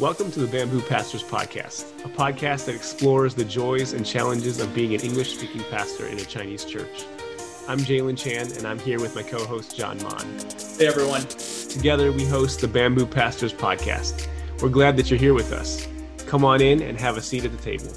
Welcome to the Bamboo Pastors Podcast, a podcast that explores the joys and challenges of being an English speaking pastor in a Chinese church. I'm Jalen Chan, and I'm here with my co host, John Mon. Hey, everyone. Together, we host the Bamboo Pastors Podcast. We're glad that you're here with us. Come on in and have a seat at the table.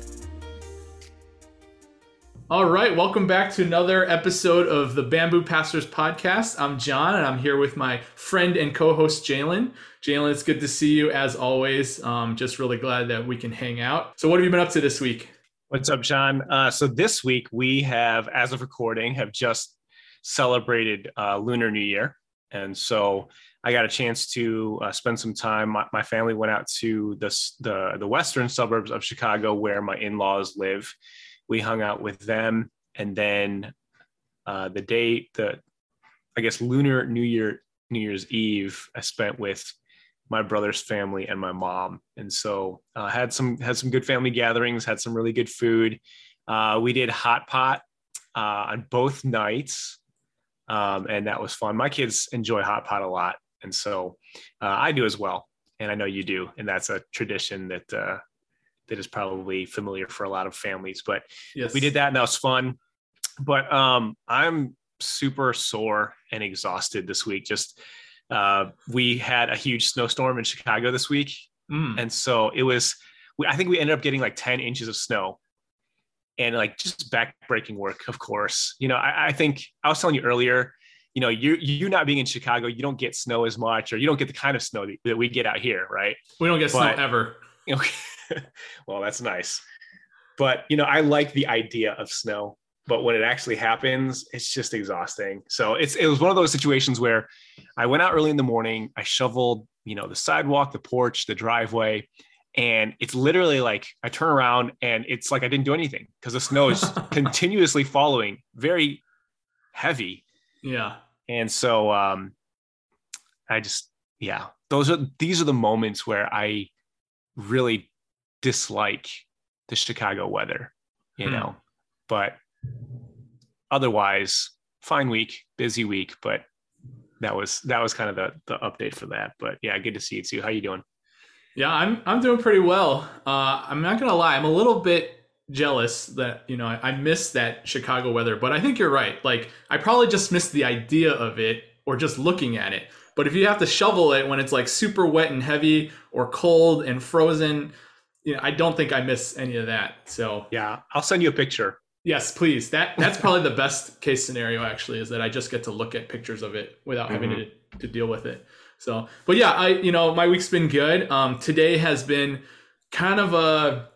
All right, welcome back to another episode of the Bamboo Pastors Podcast. I'm John, and I'm here with my friend and co-host Jalen. Jalen, it's good to see you as always. Um, just really glad that we can hang out. So, what have you been up to this week? What's up, John? Uh, so this week we have, as of recording, have just celebrated uh, Lunar New Year, and so I got a chance to uh, spend some time. My, my, family went out to the, the the western suburbs of Chicago, where my in-laws live we hung out with them. And then uh, the day the i guess lunar new year new year's eve i spent with my brother's family and my mom. And so uh, had some had some good family gatherings had some really good food. Uh, we did hot pot uh, on both nights. Um, and that was fun. My kids enjoy hot pot a lot. And so uh, i do as well. And i know you do. And that's a tradition that uh, that is probably familiar for a lot of families. But yes. we did that and that was fun. But um, I'm super sore and exhausted this week. Just uh, we had a huge snowstorm in Chicago this week, mm. and so it was. We, I think we ended up getting like 10 inches of snow, and like just backbreaking work. Of course, you know. I, I think I was telling you earlier. You know, you you not being in Chicago, you don't get snow as much, or you don't get the kind of snow that, that we get out here, right? We don't get but, snow ever. Know, well, that's nice. But, you know, I like the idea of snow, but when it actually happens, it's just exhausting. So it's, it was one of those situations where I went out early in the morning, I shoveled, you know, the sidewalk, the porch, the driveway, and it's literally like I turn around and it's like I didn't do anything because the snow is continuously following, very heavy. Yeah. And so um I just yeah, those are these are the moments where I really dislike the Chicago weather, you hmm. know. But otherwise, fine week, busy week, but that was that was kind of the the update for that. But yeah, good to see you too. How you doing? Yeah, I'm I'm doing pretty well. Uh, I'm not gonna lie, I'm a little bit jealous that you know I, I missed that Chicago weather, but I think you're right. Like I probably just missed the idea of it or just looking at it. But if you have to shovel it when it's like super wet and heavy or cold and frozen, you know, I don't think I miss any of that. So yeah, I'll send you a picture. Yes, please. That that's probably the best case scenario actually is that I just get to look at pictures of it without mm-hmm. having to, to deal with it. So, but yeah, I you know my week's been good. Um, today has been kind of a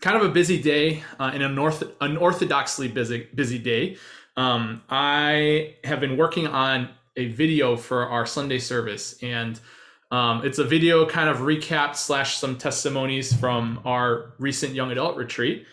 kind of a busy day uh, and an, orth- an orthodoxly busy busy day. Um, I have been working on a video for our Sunday service and um, it's a video kind of recap slash some testimonies from our recent young adult retreat.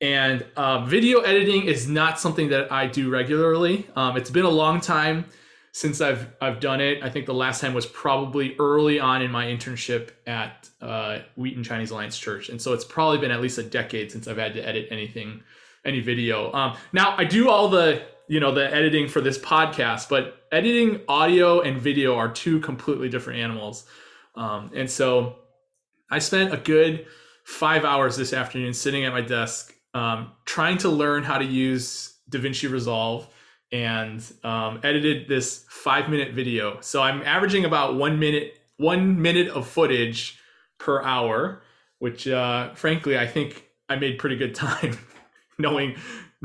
And uh, video editing is not something that I do regularly. Um, it's been a long time since I've I've done it. I think the last time was probably early on in my internship at uh, Wheaton Chinese Alliance Church, and so it's probably been at least a decade since I've had to edit anything, any video. Um, now I do all the you know the editing for this podcast but editing audio and video are two completely different animals. Um, and so i spent a good five hours this afternoon sitting at my desk um, trying to learn how to use davinci resolve and um, edited this five minute video. So i'm averaging about one minute one minute of footage per hour which uh, frankly i think i made pretty good time knowing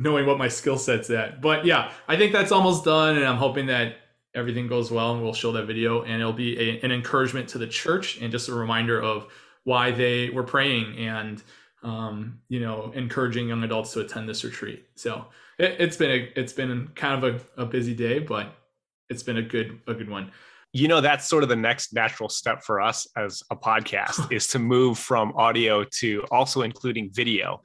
knowing what my skill set's at. But yeah, I think that's almost done, and I'm hoping that everything goes well, and we'll show that video, and it'll be a, an encouragement to the church and just a reminder of why they were praying and um, you know encouraging young adults to attend this retreat. So it, has been a it's been kind of a, a busy day, but it's been a good a good one. you know that's sort of the next natural step for us as a podcast is to move from audio to also including video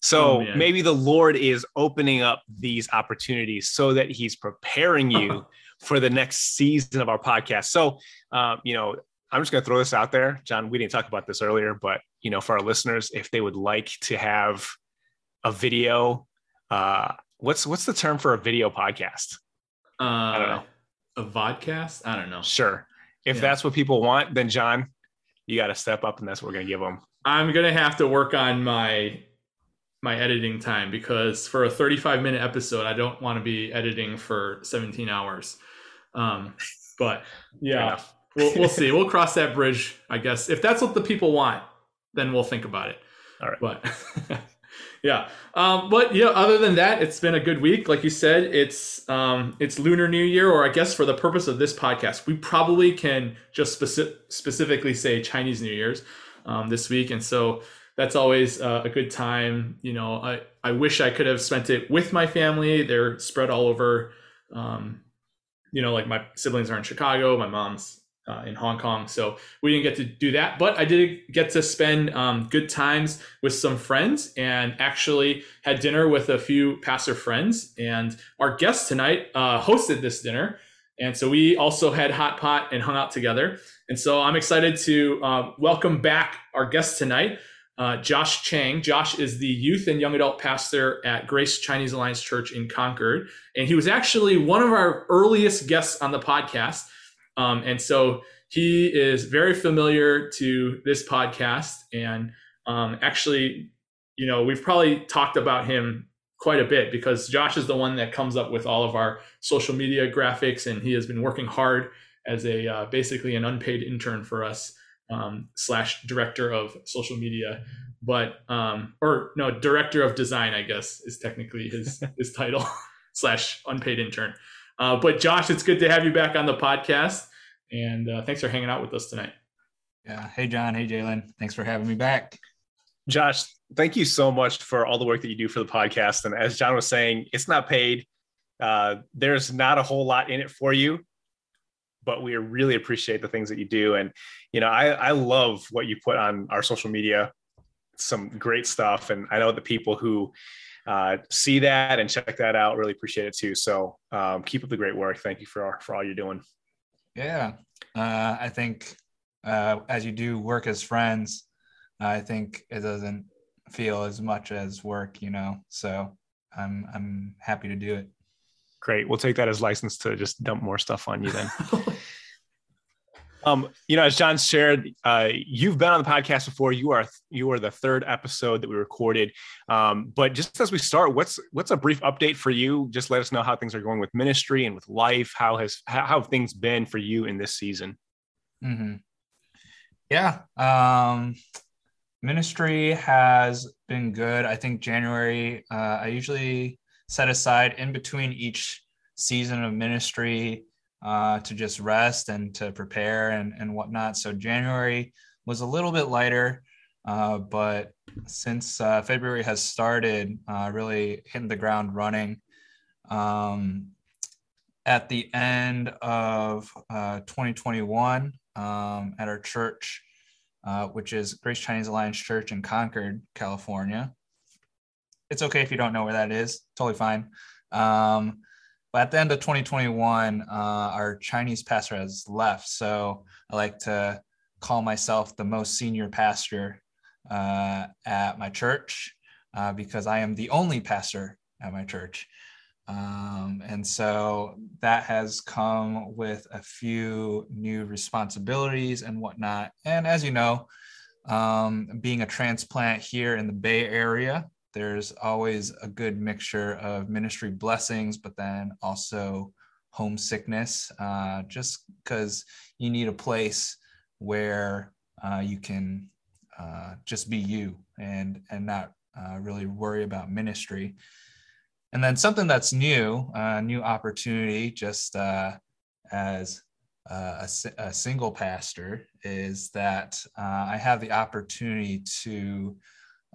so oh, maybe the lord is opening up these opportunities so that he's preparing you for the next season of our podcast so um, you know i'm just going to throw this out there john we didn't talk about this earlier but you know for our listeners if they would like to have a video uh, what's what's the term for a video podcast uh, i don't know a vodcast? I don't know. Sure. If yeah. that's what people want, then John, you got to step up, and that's what we're gonna give them. I'm gonna have to work on my my editing time because for a 35 minute episode, I don't want to be editing for 17 hours. Um, but yeah, we'll, we'll see. We'll cross that bridge, I guess. If that's what the people want, then we'll think about it. All right. But yeah. Um, but yeah, other than that, it's been a good week. Like you said, it's um, it's Lunar New Year, or I guess for the purpose of this podcast, we probably can just speci- specifically say Chinese New Year's um, this week, and so that's always uh, a good time. You know, I I wish I could have spent it with my family. They're spread all over. Um, you know, like my siblings are in Chicago, my mom's uh, in Hong Kong. So we didn't get to do that, but I did get to spend um, good times with some friends and actually had dinner with a few pastor friends. And our guest tonight uh, hosted this dinner. And so we also had hot pot and hung out together. And so I'm excited to uh, welcome back our guest tonight, uh, Josh Chang. Josh is the youth and young adult pastor at Grace Chinese Alliance Church in Concord. And he was actually one of our earliest guests on the podcast. Um, and so he is very familiar to this podcast. And um, actually, you know, we've probably talked about him quite a bit because Josh is the one that comes up with all of our social media graphics, and he has been working hard as a uh, basically an unpaid intern for us um, slash director of social media but um or no director of design i guess is technically his his title slash unpaid intern uh, but josh it's good to have you back on the podcast and uh, thanks for hanging out with us tonight. Yeah. Hey, John. Hey, Jalen. Thanks for having me back. Josh, thank you so much for all the work that you do for the podcast. And as John was saying, it's not paid. Uh, there's not a whole lot in it for you, but we really appreciate the things that you do. And, you know, I, I love what you put on our social media, some great stuff. And I know the people who uh, see that and check that out really appreciate it too. So um, keep up the great work. Thank you for, for all you're doing. Yeah, uh, I think uh, as you do work as friends, I think it doesn't feel as much as work, you know. So I'm I'm happy to do it. Great. We'll take that as license to just dump more stuff on you then. um, you know, as John shared, uh, you've been on the podcast before. You are you are the third episode that we recorded. Um, but just as we start, what's what's a brief update for you? Just let us know how things are going with ministry and with life. How has how, have things been for you in this season? Mm-hmm. Yeah, um, ministry has been good. I think January. Uh, I usually set aside in between each season of ministry uh, to just rest and to prepare and, and whatnot. So January was a little bit lighter, uh, but since uh, February has started, uh, really hitting the ground running. Um, at the end of uh, 2021, um, at our church, uh, which is Grace Chinese Alliance Church in Concord, California. It's okay if you don't know where that is, totally fine. Um, but at the end of 2021, uh, our Chinese pastor has left. So I like to call myself the most senior pastor uh, at my church uh, because I am the only pastor at my church. Um, and so that has come with a few new responsibilities and whatnot. And as you know, um, being a transplant here in the Bay Area, there's always a good mixture of ministry blessings, but then also homesickness, uh, just because you need a place where uh, you can uh, just be you and and not uh, really worry about ministry. And then something that's new, a new opportunity, just uh, as a, a, single pastor, is that uh, I have the opportunity to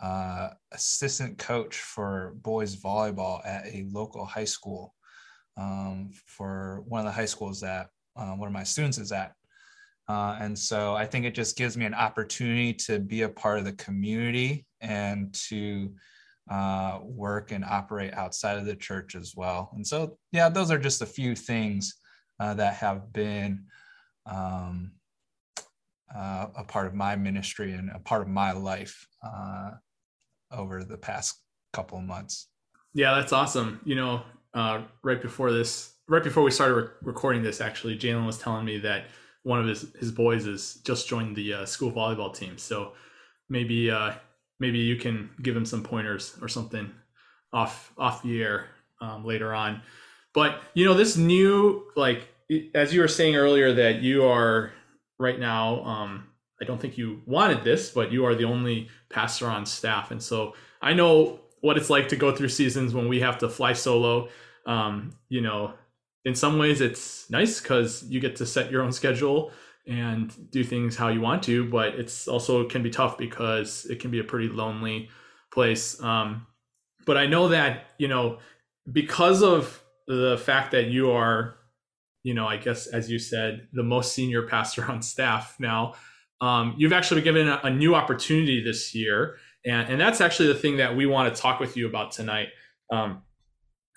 uh, assistant coach for boys volleyball at a local high school um, for one of the high schools that uh, one of my students is at. Uh, and so I think it just gives me an opportunity to be a part of the community and to uh, work and operate outside of the church as well. And so, yeah, those are just a few things uh, that have been um, uh, a part of my ministry and a part of my life uh, over the past couple of months. Yeah, that's awesome. You know, uh, right before this, right before we started re- recording this, actually, Jalen was telling me that one of his his boys has just joined the uh, school volleyball team. So maybe uh, maybe you can give him some pointers or something off off the air um, later on. But you know, this new like as you were saying earlier that you are right now. Um, I don't think you wanted this, but you are the only pastor on staff, and so I know what it's like to go through seasons when we have to fly solo. Um, you know, in some ways it's nice because you get to set your own schedule and do things how you want to, but it's also can be tough because it can be a pretty lonely place. Um, but I know that you know because of the fact that you are, you know, I guess as you said, the most senior pastor on staff now. Um, you've actually been given a, a new opportunity this year, and, and that's actually the thing that we want to talk with you about tonight. Um,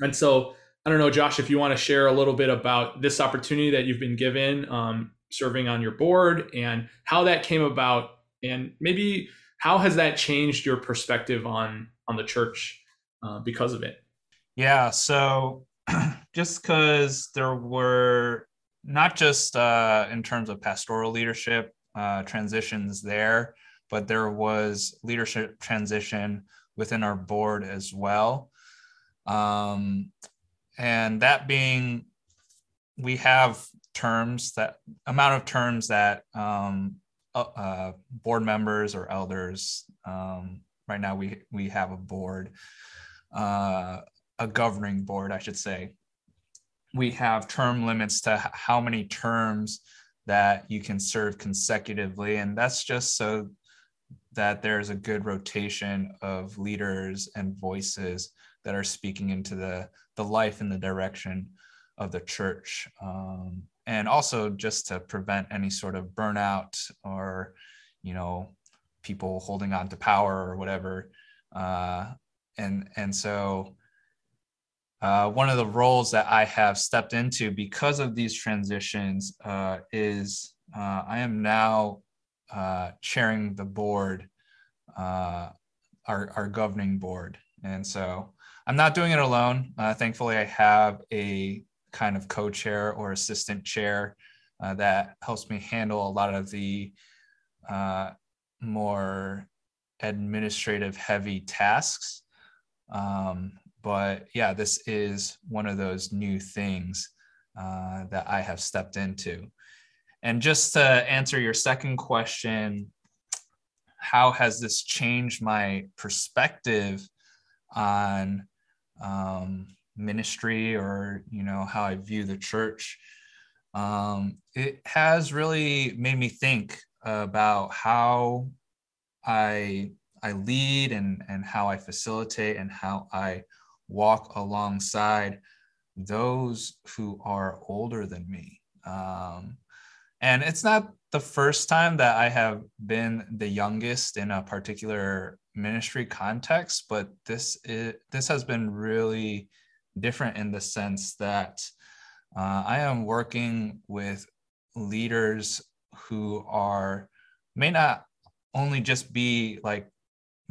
and so I don't know, Josh, if you want to share a little bit about this opportunity that you've been given, um, serving on your board, and how that came about, and maybe how has that changed your perspective on on the church uh, because of it? Yeah, so just because there were not just uh, in terms of pastoral leadership uh, transitions there, but there was leadership transition within our board as well. Um, and that being, we have terms that amount of terms that um, uh, uh, board members or elders. Um, right now, we we have a board, uh, a governing board, I should say. We have term limits to how many terms that you can serve consecutively, and that's just so that there's a good rotation of leaders and voices that are speaking into the the life and the direction of the church. Um, and also just to prevent any sort of burnout or you know people holding on to power or whatever uh, and and so uh, one of the roles that I have stepped into because of these transitions uh, is uh, I am now uh, chairing the board, uh, our, our governing board. And so I'm not doing it alone. Uh, thankfully, I have a kind of co chair or assistant chair that helps me handle a lot of the more administrative heavy tasks. Um, but yeah, this is one of those new things uh, that I have stepped into. And just to answer your second question, how has this changed my perspective on um, ministry or you know how I view the church? Um, it has really made me think about how I I lead and and how I facilitate and how I walk alongside those who are older than me. Um, and it's not the first time that I have been the youngest in a particular ministry context, but this is, this has been really different in the sense that uh, I am working with leaders who are may not only just be like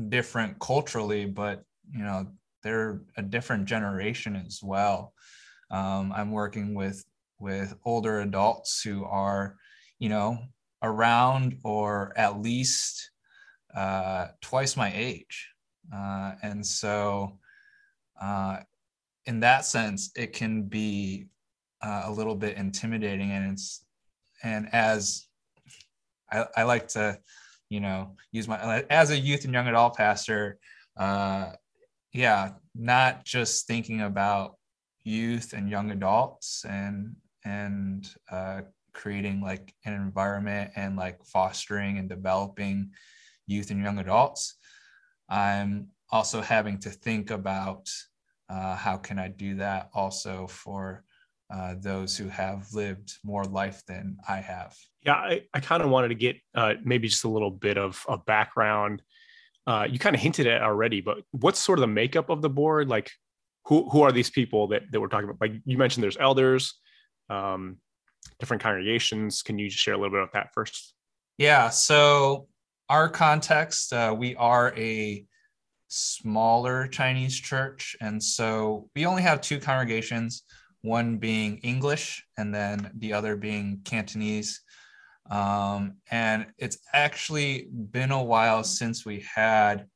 different culturally, but you know they're a different generation as well. Um, I'm working with with older adults who are, you know, around or at least uh, twice my age. Uh, and so, uh, in that sense, it can be uh, a little bit intimidating. And it's, and as I, I, like to, you know, use my, as a youth and young adult pastor, uh, yeah, not just thinking about youth and young adults and and uh, creating like an environment and like fostering and developing youth and young adults i'm also having to think about uh, how can i do that also for uh, those who have lived more life than I have. Yeah, I, I kind of wanted to get uh, maybe just a little bit of a background. Uh, you kind of hinted at already, but what's sort of the makeup of the board? Like, who who are these people that, that we're talking about? Like you mentioned, there's elders, um, different congregations. Can you just share a little bit about that first? Yeah. So our context, uh, we are a smaller Chinese church, and so we only have two congregations one being English and then the other being Cantonese. Um, and it's actually been a while since we had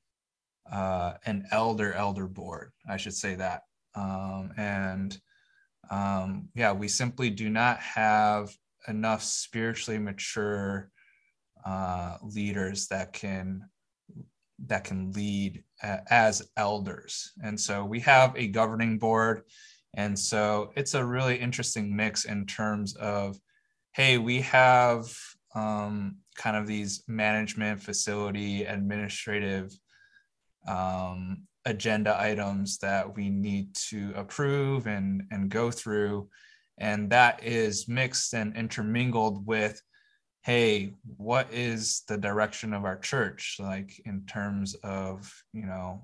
uh, an elder elder board, I should say that. Um, and um, yeah, we simply do not have enough spiritually mature uh, leaders that can that can lead uh, as elders. And so we have a governing board and so it's a really interesting mix in terms of, hey, we have um, kind of these management, facility, administrative um, agenda items that we need to approve and, and go through. And that is mixed and intermingled with, hey, what is the direction of our church? Like in terms of, you know,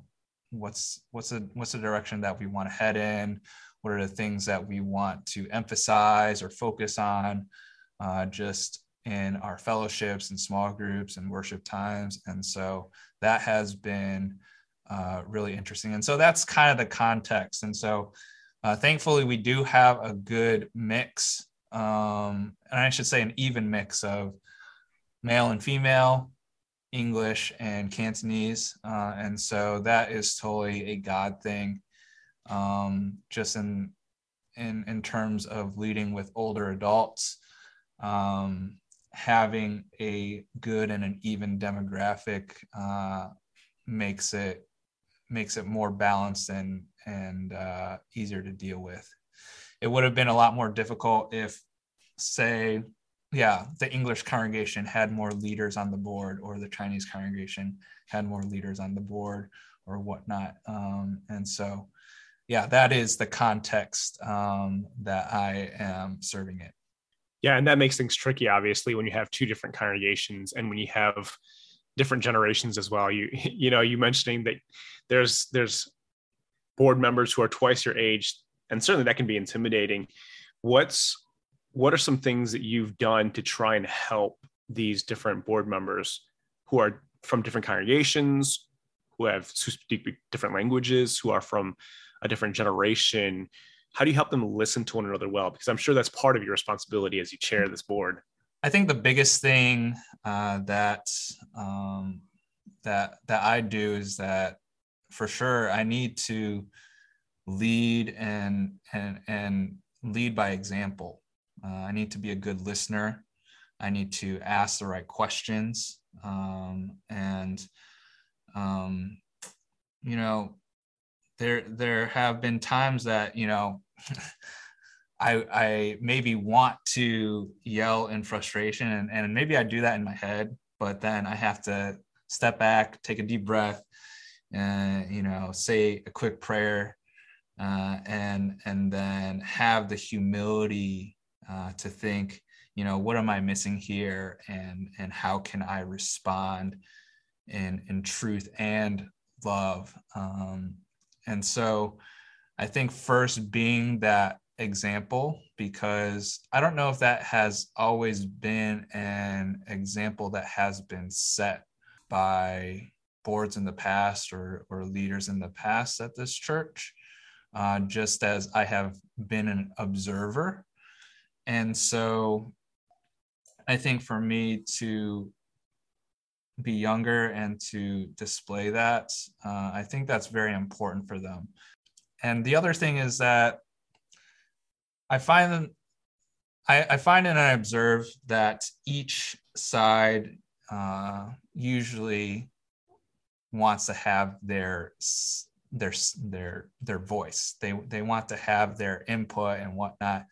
what's what's the what's the direction that we want to head in what are the things that we want to emphasize or focus on uh, just in our fellowships and small groups and worship times. And so that has been uh, really interesting. And so that's kind of the context. And so uh, thankfully we do have a good mix um, and i should say an even mix of male and female english and cantonese. Uh, and so that is totally a god thing um, just in in in terms of leading with older adults, um, having a good and an even demographic uh, makes it makes it more balanced and and uh, easier to deal with. It would have been a lot more difficult if, say, yeah, the English congregation had more leaders on the board, or the Chinese congregation had more leaders on the board, or whatnot. Um, and so, yeah, that is the context um, that I am serving it. Yeah, and that makes things tricky, obviously, when you have two different congregations and when you have different generations as well. You you know, you mentioning that there's there's board members who are twice your age, and certainly that can be intimidating. What's what are some things that you've done to try and help these different board members who are from different congregations, who have who speak different languages, who are from a different generation how do you help them listen to one another well? Because i'm sure that's part of your responsibility as you chair this board. I think the biggest thing uh, that um, that that i do is that for sure i need to lead and and and lead by example. Uh, i need to be a good listener. I need to ask the right questions. Um, and um, you know there there have been times that you know I I maybe want to yell in frustration and, and maybe I do that in my head, but then I have to step back, take a deep breath, and you know, say a quick prayer, uh, and and then have the humility uh, to think, you know, what am I missing here, and and how can I respond in in truth and love. Um, and so I think first being that example, because I don't know if that has always been an example that has been set by boards in the past or, or leaders in the past at this church, uh, just as I have been an observer. And so I think for me to be younger and to display that. Uh, I think that's very important for them. And the other thing is that I find I, I find and I observe that each side uh, usually wants to have their their their their voice. They they want to have their input and whatnot.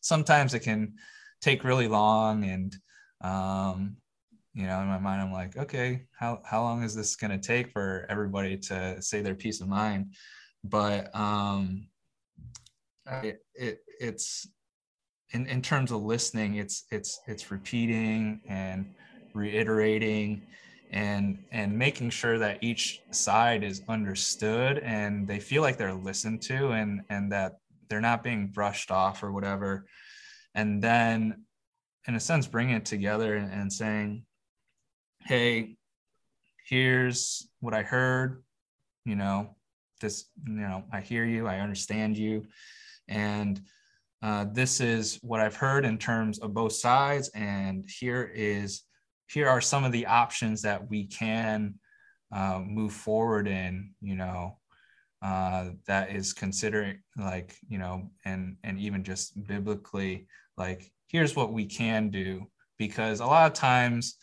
Sometimes it can take really long and um, you know in my mind i'm like okay how, how long is this going to take for everybody to say their peace of mind? But um it, it it's in, in terms of listening, it's it's it's repeating and reiterating and and making sure that each side is understood and they feel like they're listened to and and that they're not being brushed off or whatever. And then in a sense bringing it together and, and saying hey here's what i heard you know this you know i hear you i understand you. And uh, this is what i've heard in terms of both sides. And here is here are some of the options that we can uh, move forward in you know uh, that is considering like you know and and even just biblically like here's what we can do. Because a lot of times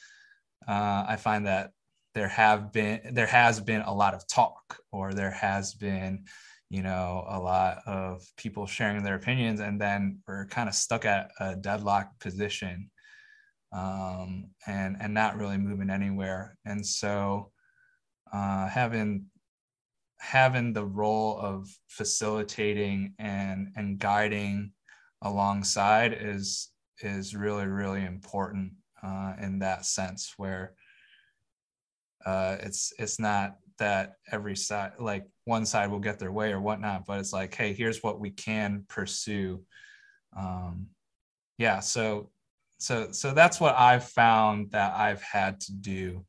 uh, i find that there have been there has been a lot of talk or there has been you know a lot of people sharing their opinions and then we're kind of stuck at a deadlock position um, and and not really moving anywhere. And so uh, having having the role of facilitating and and guiding alongside is is really really important uh, in that sense where uh, it's it's not that every side like one side will get their way or whatnot but it's like hey here's what we can pursue um, yeah so so so that's what I've found that I've had to do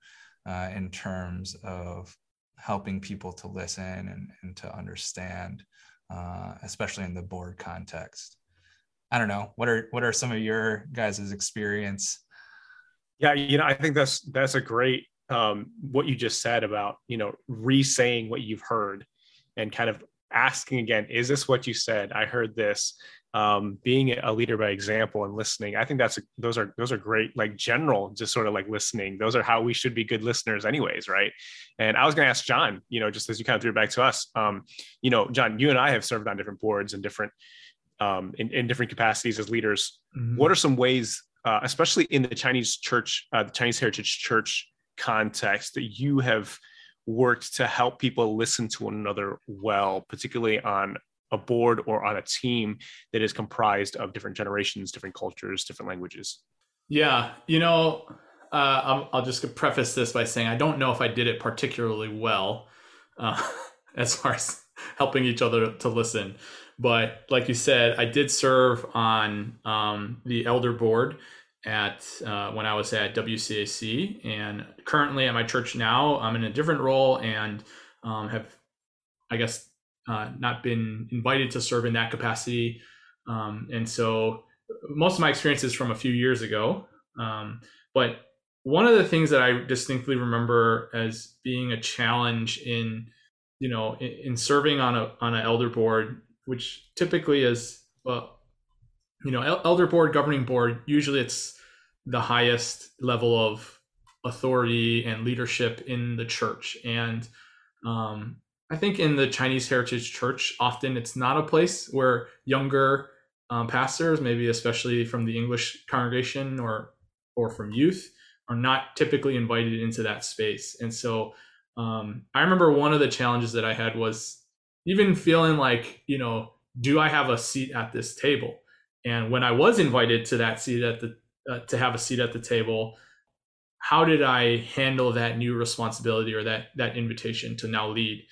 uh, in terms of helping people to listen and, and to understand, uh, especially in the board context. I don't know what are what are some of your guys' experience. Yeah, you know, I think that's that's a great um, what you just said about you know re-saying what you've heard and kind of asking again, is this what you said? I heard this um, being a leader by example and listening i think that's those are those are great like general just sort of like listening those are how we should be good listeners anyways right and i was going to ask john you know just as you kind of threw it back to us um, you know john you and i have served on different boards and different um, in, in different capacities as leaders mm-hmm. what are some ways uh, especially in the chinese church uh, the chinese heritage church context that you have worked to help people listen to one another well particularly on a board or on a team that is comprised of different generations, different cultures, different languages? Yeah, you know, uh, I'll, I'll, just preface this by saying I don't know if I did it particularly well uh, as far as helping each other to listen. But like you said, I did serve on um, the elder board at uh, when I was at WCAC, and currently at my church now, I'm in a different role and um, have, I guess, uh, not been invited to serve in that capacity. Um, and so most of my experience is from a few years ago. Um, but one of the things that I distinctly remember as being a challenge in, you know, in, in serving on a on an elder board, which typically is, well, you know, elder board, governing board. Usually, it's the highest level of authority and leadership in the church, and um, I think in the Chinese Heritage Church, often it's not a place where younger um, pastors, maybe especially from the English congregation or or from youth, are not typically invited into that space. And so um, I remember one of the challenges that I had was even feeling like, you know, do I have a seat at this table? And when I was invited to that seat at the uh, to have a seat at the table, how did I handle that new responsibility or that that invitation to now lead?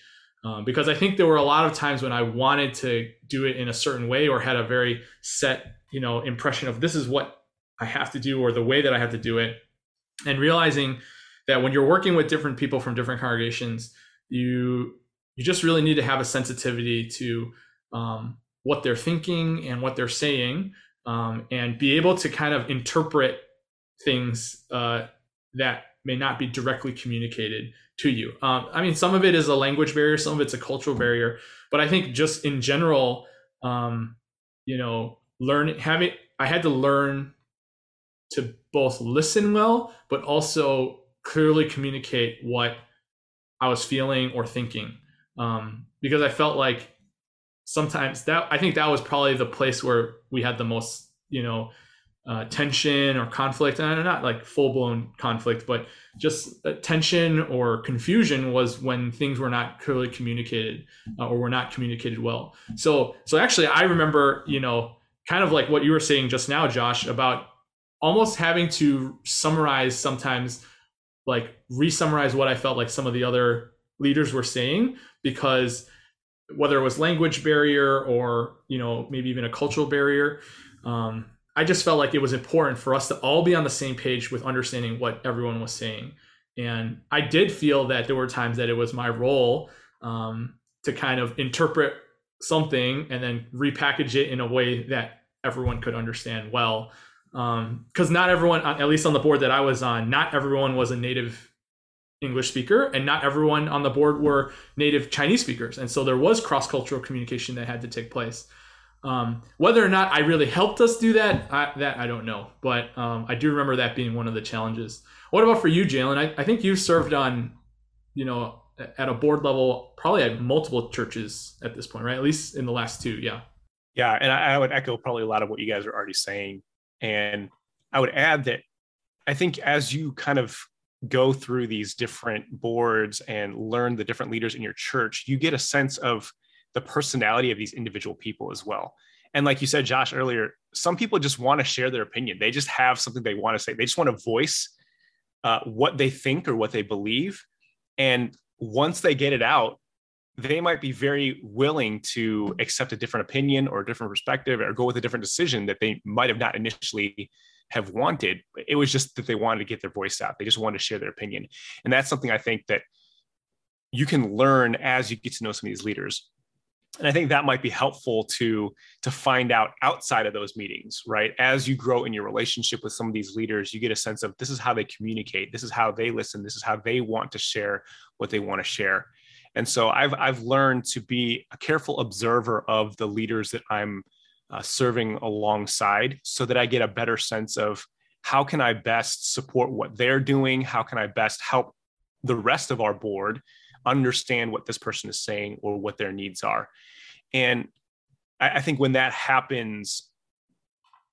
Um, because I think there were a lot of times when I wanted to do it in a certain way or had a very set, you know, impression of this is what I have to do or the way that I have to do it, and realizing that when you're working with different people from different congregations, you you just really need to have a sensitivity to um, what they're thinking and what they're saying, um, and be able to kind of interpret things uh, that may not be directly communicated to you. Um, I mean, some of it is a language barrier, some of it's a cultural barrier, but I think just in general, um, you know, learning having I had to learn to both listen well, but also clearly communicate what I was feeling or thinking, um, because I felt like sometimes that I think that was probably the place where we had the most, you know, uh, tension or conflict, and not like full blown conflict, but just tension or confusion was when things were not clearly communicated uh, or were not communicated well. So, so actually, I remember, you know, kind of like what you were saying just now, Josh, about almost having to summarize sometimes, like re-summarize what I felt like some of the other leaders were saying, because whether it was language barrier or you know maybe even a cultural barrier, um, I just felt like it was important for us to all be on the same page with understanding what everyone was saying. And I did feel that there were times that it was my role um, to kind of interpret something and then repackage it in a way that everyone could understand well. Because um, not everyone, at least on the board that I was on, not everyone was a native English speaker, and not everyone on the board were native Chinese speakers. And so there was cross cultural communication that had to take place. Um, whether or not I really helped us do that, I, that I don't know. But um, I do remember that being one of the challenges. What about for you, Jalen? I, I think you've served on, you know, at a board level, probably at multiple churches at this point, right? At least in the last two, yeah. Yeah, and I, I would echo probably a lot of what you guys are already saying, and I would add that I think as you kind of go through these different boards and learn the different leaders in your church, you get a sense of the personality of these individual people as well. And like you said, Josh, earlier, some people just want to share their opinion. They just have something they want to say. They just want to voice uh, what they think or what they believe. And once they get it out, they might be very willing to accept a different opinion or a different perspective or go with a different decision that they might have not initially have wanted. It was just that they wanted to get their voice out. They just wanted to share their opinion. And that's something I think that you can learn as you get to know some of these leaders and i think that might be helpful to to find out outside of those meetings right as you grow in your relationship with some of these leaders you get a sense of this is how they communicate this is how they listen this is how they want to share what they want to share and so i've i've learned to be a careful observer of the leaders that i'm uh, serving alongside so that i get a better sense of how can i best support what they're doing how can i best help the rest of our board understand what this person is saying or what their needs are. And I, I think when that happens,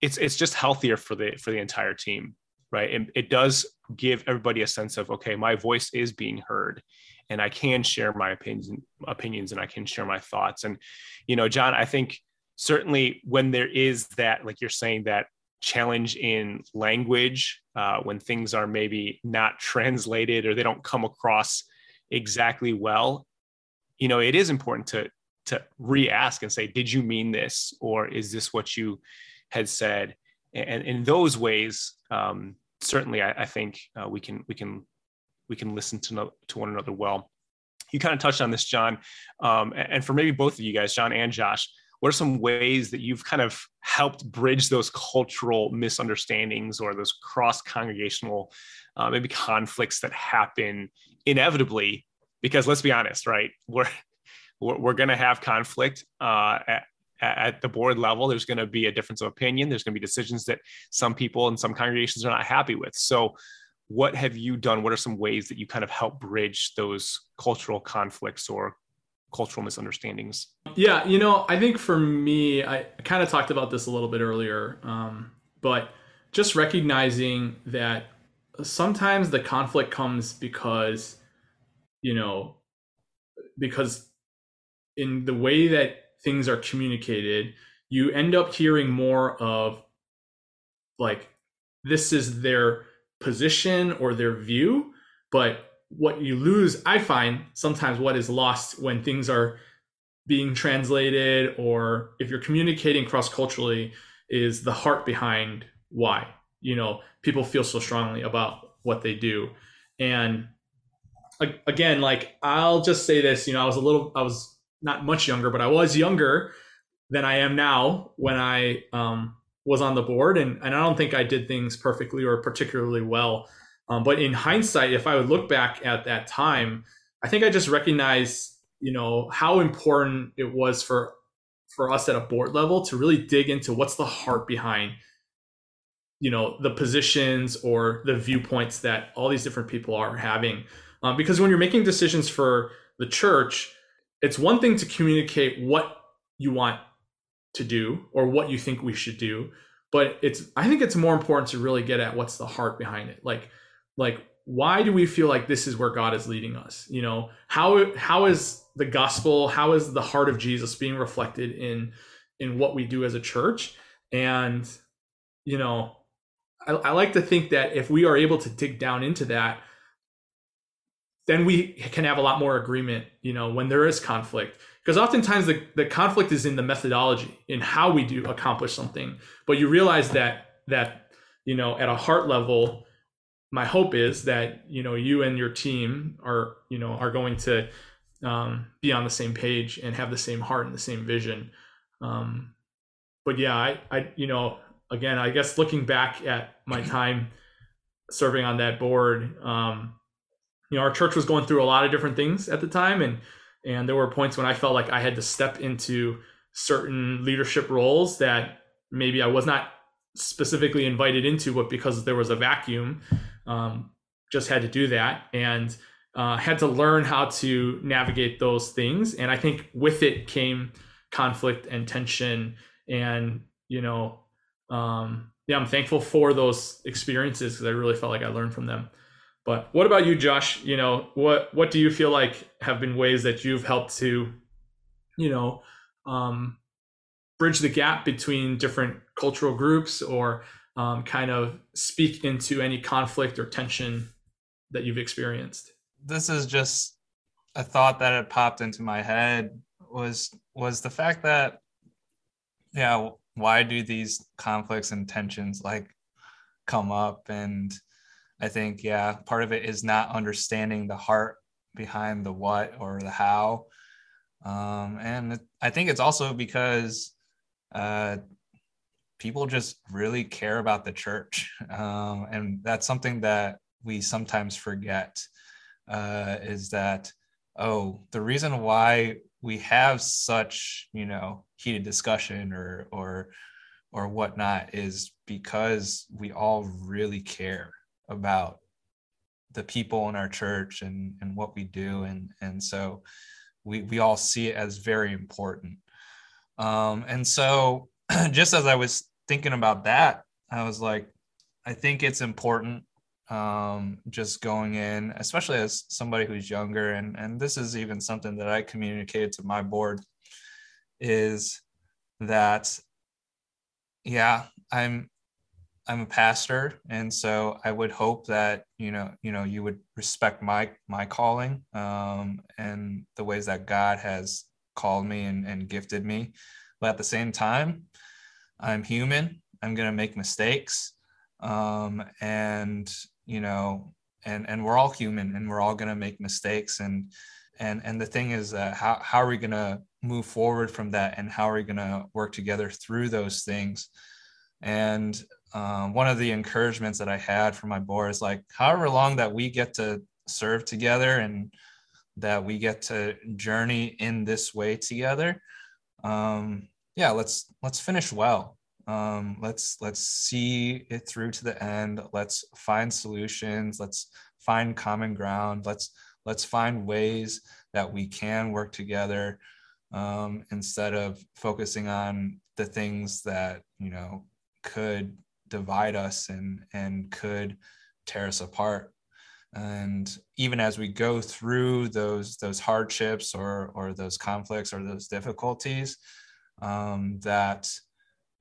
it's it's just healthier for the for the entire team, right? And it does give everybody a sense of okay, my voice is being heard, and I can share my opinions opinions and I can share my thoughts. And you know, John, I think certainly when there is that, like you're saying, that challenge in language uh, when things are maybe not translated or they don't come across exactly well, you know, it is important to to re-ask and say, did you mean this, or is this what you had said? And in those ways, um, certainly, I, I think uh, we can we can we can listen to no, to one another well. You kind of touched on this, John, um, and for maybe both of you guys, John and Josh, what are some ways that you've kind of helped bridge those cultural misunderstandings or those cross congregational uh, maybe conflicts that happen inevitably? Because let's be honest right? We're we're, we're going to have conflict uh, at, at the board level. There's going to be a difference of opinion. There's going to be decisions that some people and some congregations are not happy with. So what have you done? What are some ways that you kind of help bridge those cultural conflicts or cultural misunderstandings? Yeah you know i think for me i kind of talked about this a little bit earlier um, but just recognizing that sometimes the conflict comes because you know because in the way that things are communicated you end up hearing more of like this is their position or their view but what you lose i find sometimes what is lost when things are being translated or if you're communicating cross culturally is the heart behind why you know people feel so strongly about what they do. And again like i'll just say this you know i was a little i was not much younger but i was younger than i am now when i um, was on the board. And, and i don't think i did things perfectly or particularly well um, but in hindsight if i would look back at that time i think i just recognize you know how important it was for for us at a board level to really dig into what's the heart behind you know the positions or the viewpoints that all these different people are having. Um, because when you're making decisions for the church it's one thing to communicate what you want to do or what you think we should do but it's i think it's more important to really get at what's the heart behind it. Like like why do we feel like this is where god is leading us? You know how how is the gospel how is the heart of jesus being reflected in in what we do as a church? And you know I, I like to think that if we are able to dig down into that then we can have a lot more agreement you know when there is conflict. Because oftentimes the, the conflict is in the methodology in how we do accomplish something. But you realize that that you know at a heart level my hope is that you know you and your team are you know are going to um, be on the same page and have the same heart and the same vision. Um, but yeah i i you know again i guess looking back at my time serving on that board um, you know our church was going through a lot of different things at the time. And and there were points when i felt like i had to step into certain leadership roles that maybe i was not specifically invited into but because there was a vacuum um, just had to do that and uh, had to learn how to navigate those things and i think with it came conflict and tension and you know um, yeah i'm thankful for those experiences because i really felt like i learned from them but what about you, Josh? You know, what what do you feel like have been ways that you've helped to, you know, um, bridge the gap between different cultural groups, or um, kind of speak into any conflict or tension that you've experienced? This is just a thought that had popped into my head was was the fact that yeah why do these conflicts and tensions like come up and I think, yeah, part of it is not understanding the heart behind the what or the how. Um, and I think it's also because uh, people just really care about the church. Um, and that's something that we sometimes forget uh, is that, oh, the reason why we have such, you know, heated discussion or, or, or whatnot is because we all really care about the people in our church and and what we do and and so we we all see it as very important um and so just as i was thinking about that i was like i think it's important um just going in especially as somebody who's younger and and this is even something that i communicated to my board is that yeah i'm I'm a pastor, and so I would hope that you know you know you would respect my my calling um, and the ways that God has called me and, and gifted me. But at the same time, I'm human. I'm gonna make mistakes, um, and you know, and and we're all human, and we're all gonna make mistakes. And and and the thing is that how how are we gonna move forward from that, and how are we gonna work together through those things? And um, one of the encouragements that I had from my board is like, however long that we get to serve together and that we get to journey in this way together, um, yeah, let's let's finish well. Um, let's let's see it through to the end. Let's find solutions. Let's find common ground. Let's let's find ways that we can work together um, instead of focusing on the things that you know could divide us and and could tear us apart and even as we go through those those hardships or or those conflicts or those difficulties um, that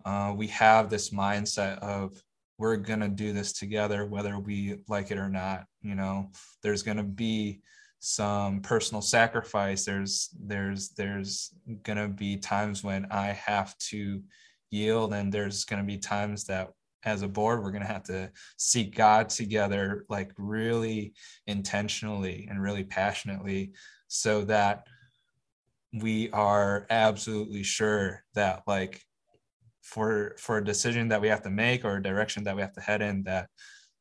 uh, we have this mindset of we're going to do this together whether we like it or not you know? There's going to be some personal sacrifice. There's there's there's going to be times when i have to yield and there's going to be times that as a board we're going to have to seek god together like really intentionally and really passionately so that we are absolutely sure that like for for a decision that we have to make or a direction that we have to head in that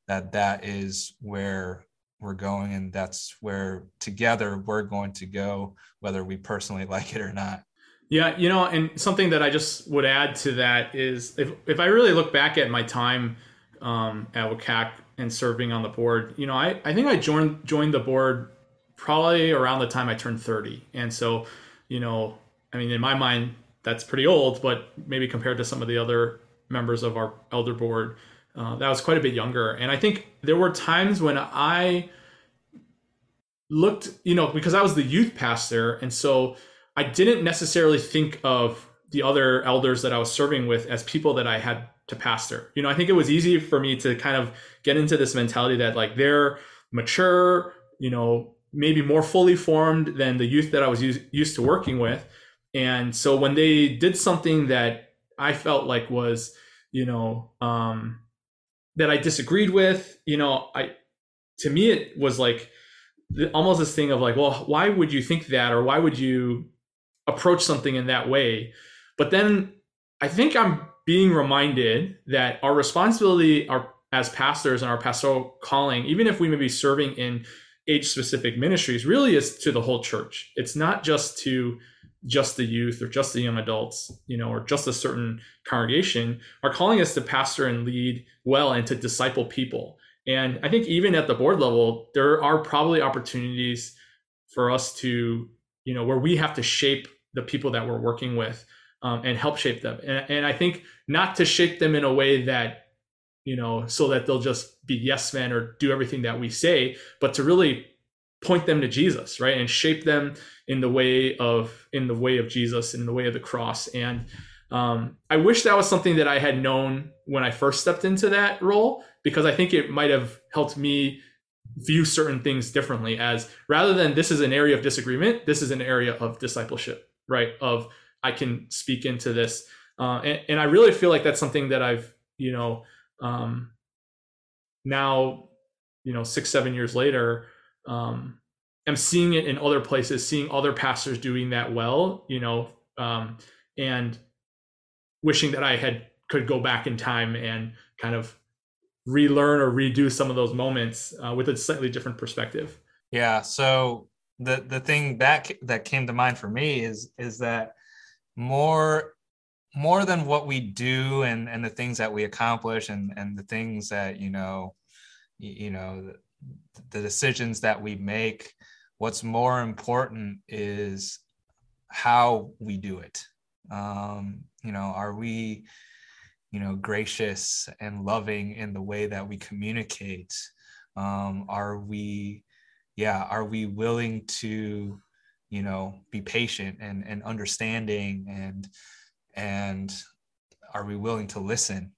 that that is where we're going and that's where together we're going to go whether we personally like it or not yeah, you know, and something that I just would add to that is if if I really look back at my time um, at WCAC and serving on the board, you know, I, I think I joined joined the board probably around the time I turned 30. And so, you know, I mean, in my mind, that's pretty old, but maybe compared to some of the other members of our elder board, uh, that was quite a bit younger. And I think there were times when I looked, you know, because I was the youth pastor. And so I didn't necessarily think of the other elders that I was serving with as people that I had to pastor. You know, I think it was easy for me to kind of get into this mentality that like they're mature, you know, maybe more fully formed than the youth that I was used, used to working with. And so when they did something that I felt like was, you know, um, that I disagreed with, you know, I, to me, it was like almost this thing of like, well, why would you think that? Or why would you approach something in that way? But then I think I'm being reminded that our responsibility our, as pastors and our pastoral calling, even if we may be serving in age specific ministries, really is to the whole church. It's not just to just the youth or just the young adults, you know, or just a certain congregation. Our calling is to pastor and lead well and to disciple people. And I think even at the board level, there are probably opportunities for us to, you know, where we have to shape the people that we're working with um, and help shape them. And, and I think not to shape them in a way that, you know, so that they'll just be yes men or do everything that we say, but to really point them to Jesus, right? And shape them in the way of in the way of Jesus, in the way of the cross. And um, I wish that was something that I had known when I first stepped into that role, because I think it might have helped me view certain things differently. As rather than this is an area of disagreement, this is an area of discipleship, right? Of I can speak into this. Uh, and, and, I really feel like that's something that I've, you know, um, now, you know, six, seven years later, um, I'm seeing it in other places, seeing other pastors doing that well, you know, um, and wishing that I had could go back in time and kind of relearn or redo some of those moments uh, with a slightly different perspective. Yeah. So the the thing that that came to mind for me is is that more more than what we do and and the things that we accomplish and and the things that you know you, know the, the decisions that we make what's more important is how we do it. Um you know are we you know gracious and loving in the way that we communicate? Um are we yeah are we willing to you know be patient and and understanding and and are we willing to listen?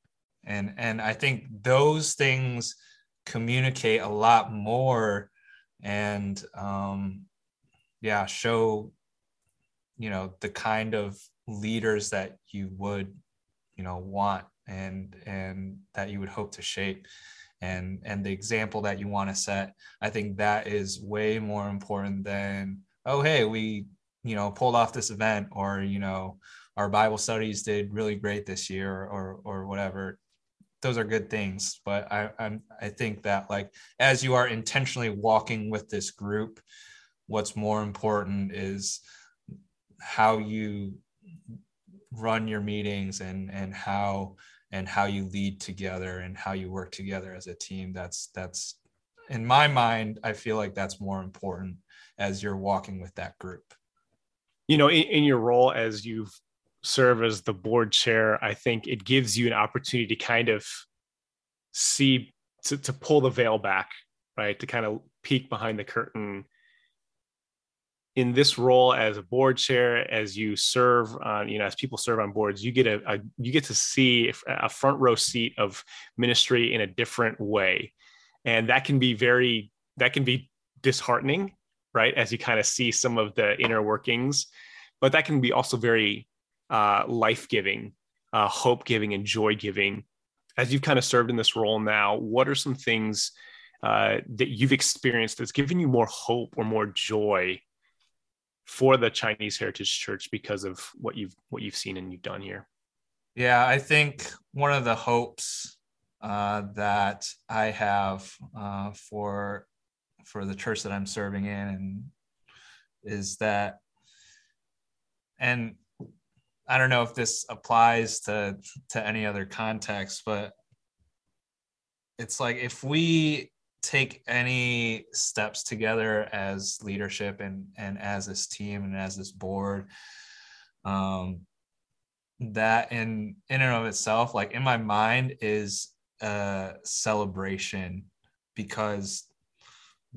And and i think those things communicate a lot more and um yeah show you know the kind of leaders that you would you know want and and that you would hope to shape. And and the example that you want to set i think that is way more important than oh hey we you know pulled off this event or you know our bible studies did really great this year or or whatever those are good things. But i I'm, i think that like as you are intentionally walking with this group what's more important is how you run your meetings and and how and how you lead together and how you work together as a team. That's that's in my mind i feel like that's more important as you're walking with that group. You know in, in your role as you serve as the board chair i think it gives you an opportunity to kind of see to, to pull the veil back right? To kind of peek behind the curtain. In this role as a board chair as you serve on you know as people serve on boards you get a, a, you get to see a front row seat of ministry in a different way. And that can be very that can be disheartening right? As you kind of see some of the inner workings, but that can be also very uh, life giving, uh, hope giving, and joy giving. As you've kind of served in this role now, what are some things uh, that you've experienced that's given you more hope or more joy for the Chinese Heritage Church because of what you've what you've seen and you've done here? Yeah, I think one of the hopes uh, that I have uh, for for the church that I'm serving in and is that and I don't know if this applies to to any other context, but it's like if we take any steps together as leadership and and as this team and as this board um that in in and of itself like in my mind is a celebration because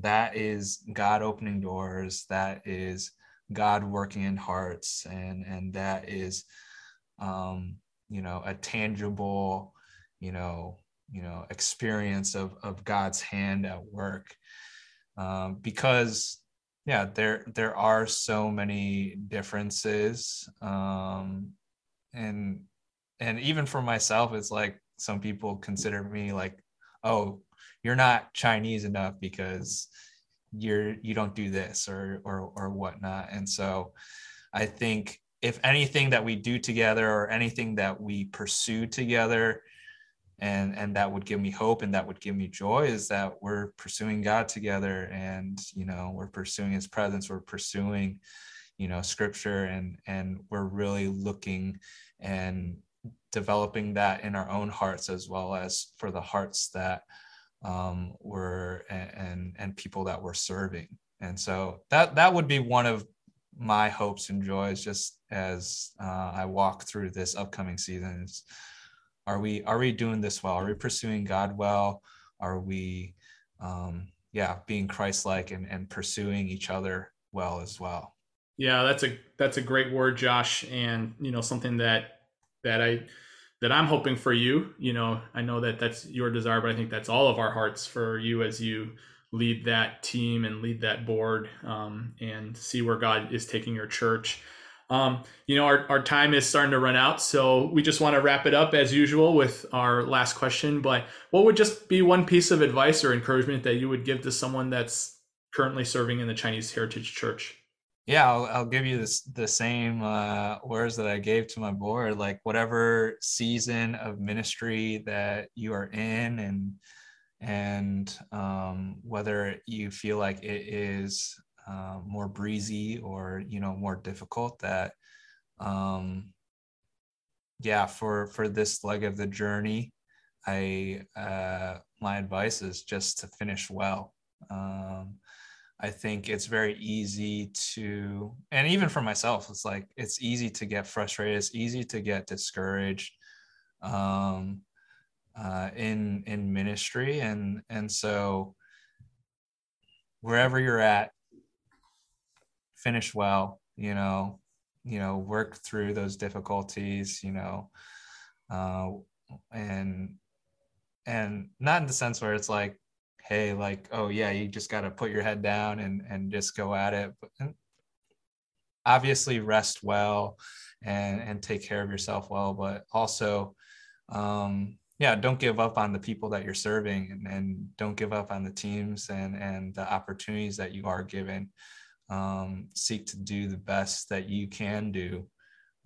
that is God opening doors. That is God working in hearts, and and that is um, you know a tangible you know you know experience of of god's hand at work. Um, because yeah there there are so many differences um, and and even for myself it's like some people consider me like oh you're not chinese enough because you're you don't do this or or or whatnot. And so i think if anything that we do together or anything that we pursue together and and that would give me hope and that would give me joy is that we're pursuing god together and you know we're pursuing his presence we're pursuing you know scripture and and we're really looking and developing that in our own hearts as well as for the hearts that um, we're and and people that we're serving and so that that would be one of my hopes and joys just as uh, I walk through this upcoming season is are we are we doing this well? Are we pursuing God well? Are we um, yeah being Christ-like and, and pursuing each other well as well? Yeah, that's a that's a great word, Josh, and you know something that that I that I'm hoping for you. You know, I know that that's your desire, but I think that's all of our hearts for you as you lead that team and lead that board um, and see where God is taking your church. Um, you know, our, our time is starting to run out, so we just want to wrap it up as usual with our last question. But what would just be one piece of advice or encouragement that you would give to someone that's currently serving in the Chinese Heritage Church? Yeah, I'll, I'll give you this the same uh, words that I gave to my board. Like whatever season of ministry that you are in, and and um, whether you feel like it is uh, more breezy or you know more difficult that um, yeah for for this leg of the journey i uh, my advice is just to finish well um, i think it's very easy to and even for myself it's like it's easy to get frustrated it's easy to get discouraged um, uh, in in ministry. And and so wherever you're at finish well you know you know work through those difficulties you know uh, and and not in the sense where it's like hey like oh yeah you just got to put your head down and and just go at it. But obviously rest well and and take care of yourself well but also um yeah don't give up on the people that you're serving and, and don't give up on the teams and and the opportunities that you are given. Um, seek to do the best that you can do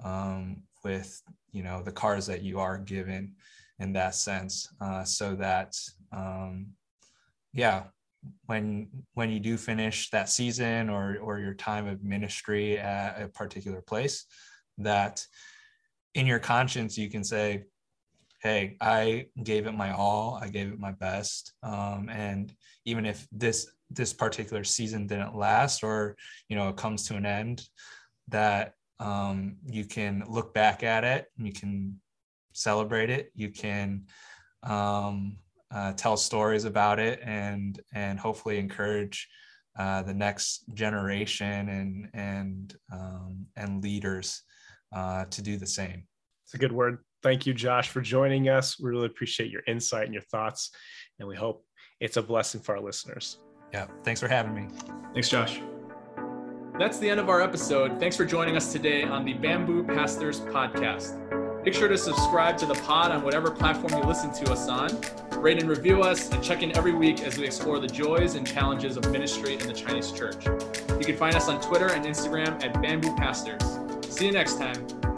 um, with you know the cars that you are given in that sense uh, so that um, yeah. When when you do finish that season or or your time of ministry at a particular place that in your conscience you can say hey, I gave it my all, I gave it my best, um, and even if this this particular season didn't last or you know it comes to an end, that um, you can look back at it, you can celebrate it, you can um, uh, tell stories about it, and and hopefully encourage. Uh, the next generation and and um, and leaders uh, to do the same. It's a good word thank you, Josh, for joining us. We really appreciate your insight and your thoughts, and we hope it's a blessing for our listeners. Yeah, thanks for having me. Thanks, Josh. That's the end of our episode. Thanks for joining us today on the Bamboo Pastors podcast. Make sure to subscribe to the pod on whatever platform you listen to us on. Rate and review us, and check in every week as we explore the joys and challenges of ministry in the Chinese church. You can find us on Twitter and Instagram at Bamboo Pastors. See you next time.